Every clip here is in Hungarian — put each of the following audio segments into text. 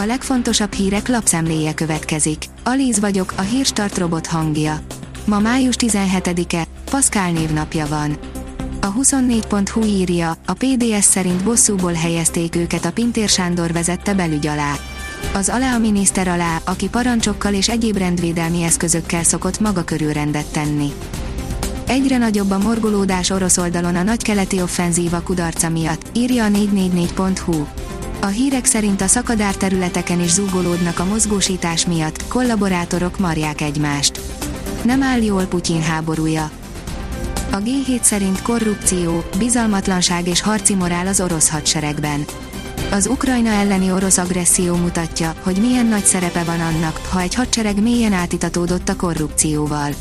A legfontosabb hírek lapszemléje következik. Alíz vagyok, a hírstart robot hangja. Ma május 17-e, Paszkál névnapja van. A 24.hu írja, a PDS szerint bosszúból helyezték őket a Pintér Sándor vezette belügy alá. Az alá a miniszter alá, aki parancsokkal és egyéb rendvédelmi eszközökkel szokott maga körül rendet tenni. Egyre nagyobb a morgolódás orosz oldalon a nagykeleti offenzíva kudarca miatt, írja a 444.hu. A hírek szerint a szakadár területeken is zúgolódnak a mozgósítás miatt, kollaborátorok marják egymást. Nem áll jól Putyin háborúja. A G7 szerint korrupció, bizalmatlanság és harci morál az orosz hadseregben. Az Ukrajna elleni orosz agresszió mutatja, hogy milyen nagy szerepe van annak, ha egy hadsereg mélyen átitatódott a korrupcióval.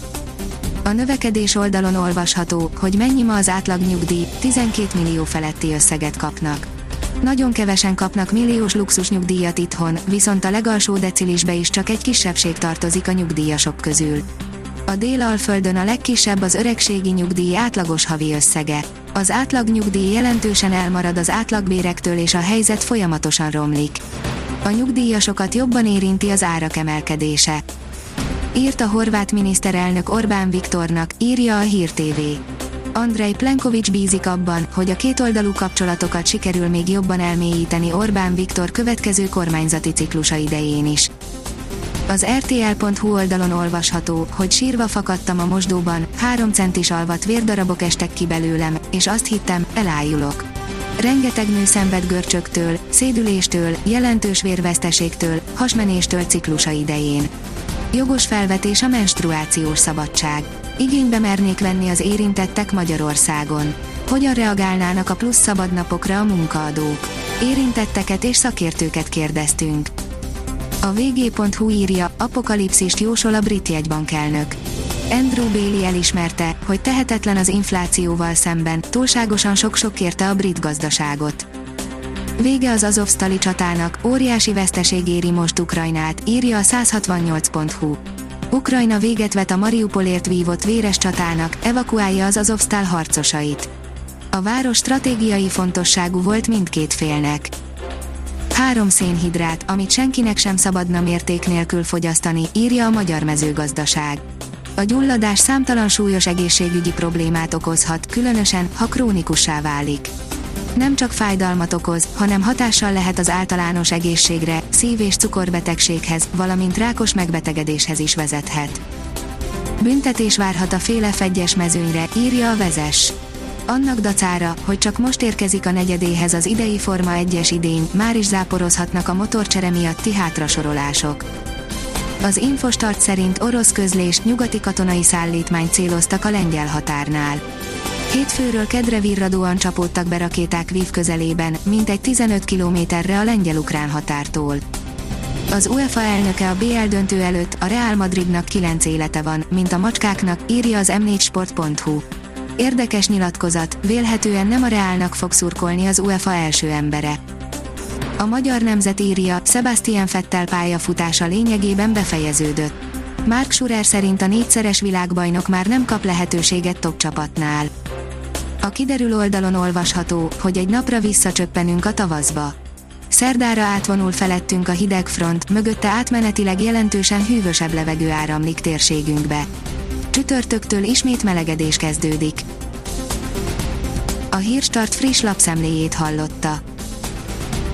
A növekedés oldalon olvasható, hogy mennyi ma az átlag nyugdíj, 12 millió feletti összeget kapnak. Nagyon kevesen kapnak milliós luxus nyugdíjat itthon, viszont a legalsó decilisbe is csak egy kisebbség tartozik a nyugdíjasok közül. A délalföldön a legkisebb az öregségi nyugdíj átlagos havi összege. Az átlag nyugdíj jelentősen elmarad az átlagbérektől és a helyzet folyamatosan romlik. A nyugdíjasokat jobban érinti az árak emelkedése. Írt a horvát miniszterelnök Orbán Viktornak, írja a Hír TV. Andrei Plenkovics bízik abban, hogy a kétoldalú kapcsolatokat sikerül még jobban elmélyíteni Orbán Viktor következő kormányzati ciklusa idején is. Az RTL.hu oldalon olvasható, hogy sírva fakadtam a mosdóban, három centis alvat vérdarabok estek ki belőlem, és azt hittem, elájulok. Rengeteg nő szenved görcsöktől, szédüléstől, jelentős vérveszteségtől, hasmenéstől ciklusa idején. Jogos felvetés a menstruációs szabadság. Igénybe mernék venni az érintettek Magyarországon. Hogyan reagálnának a plusz szabadnapokra a munkaadók? Érintetteket és szakértőket kérdeztünk. A vg.hu írja, apokalipszist jósol a brit jegybankelnök. Andrew Bailey elismerte, hogy tehetetlen az inflációval szemben, túlságosan sok-sok kérte a brit gazdaságot. Vége az Azovstali csatának, óriási veszteség éri most Ukrajnát, írja a 168.hu. Ukrajna véget vet a Mariupolért vívott véres csatának, evakuálja az Azovstal harcosait. A város stratégiai fontosságú volt mindkét félnek. Három szénhidrát, amit senkinek sem szabadna mérték nélkül fogyasztani, írja a magyar mezőgazdaság. A gyulladás számtalan súlyos egészségügyi problémát okozhat, különösen, ha krónikussá válik. Nem csak fájdalmat okoz, hanem hatással lehet az általános egészségre, szív- és cukorbetegséghez, valamint rákos megbetegedéshez is vezethet. Büntetés várhat a féle fegyes mezőnyre, írja a vezes annak dacára, hogy csak most érkezik a negyedéhez az idei Forma 1-es idény, már is záporozhatnak a motorcsere miatti hátrasorolások. Az Infostart szerint orosz közlés nyugati katonai szállítmány céloztak a lengyel határnál. Hétfőről kedre virradóan csapódtak be rakéták Vív közelében, mintegy 15 kilométerre a lengyel-ukrán határtól. Az UEFA elnöke a BL döntő előtt a Real Madridnak 9 élete van, mint a macskáknak, írja az m4sport.hu. Érdekes nyilatkozat, vélhetően nem a Reálnak fog szurkolni az UEFA első embere. A magyar nemzet írja, Sebastian Fettel pályafutása lényegében befejeződött. Mark Schurer szerint a négyszeres világbajnok már nem kap lehetőséget top csapatnál. A kiderül oldalon olvasható, hogy egy napra visszacsöppenünk a tavaszba. Szerdára átvonul felettünk a hideg front, mögötte átmenetileg jelentősen hűvösebb levegő áramlik térségünkbe csütörtöktől ismét melegedés kezdődik. A Hírstart friss lapszemléjét hallotta.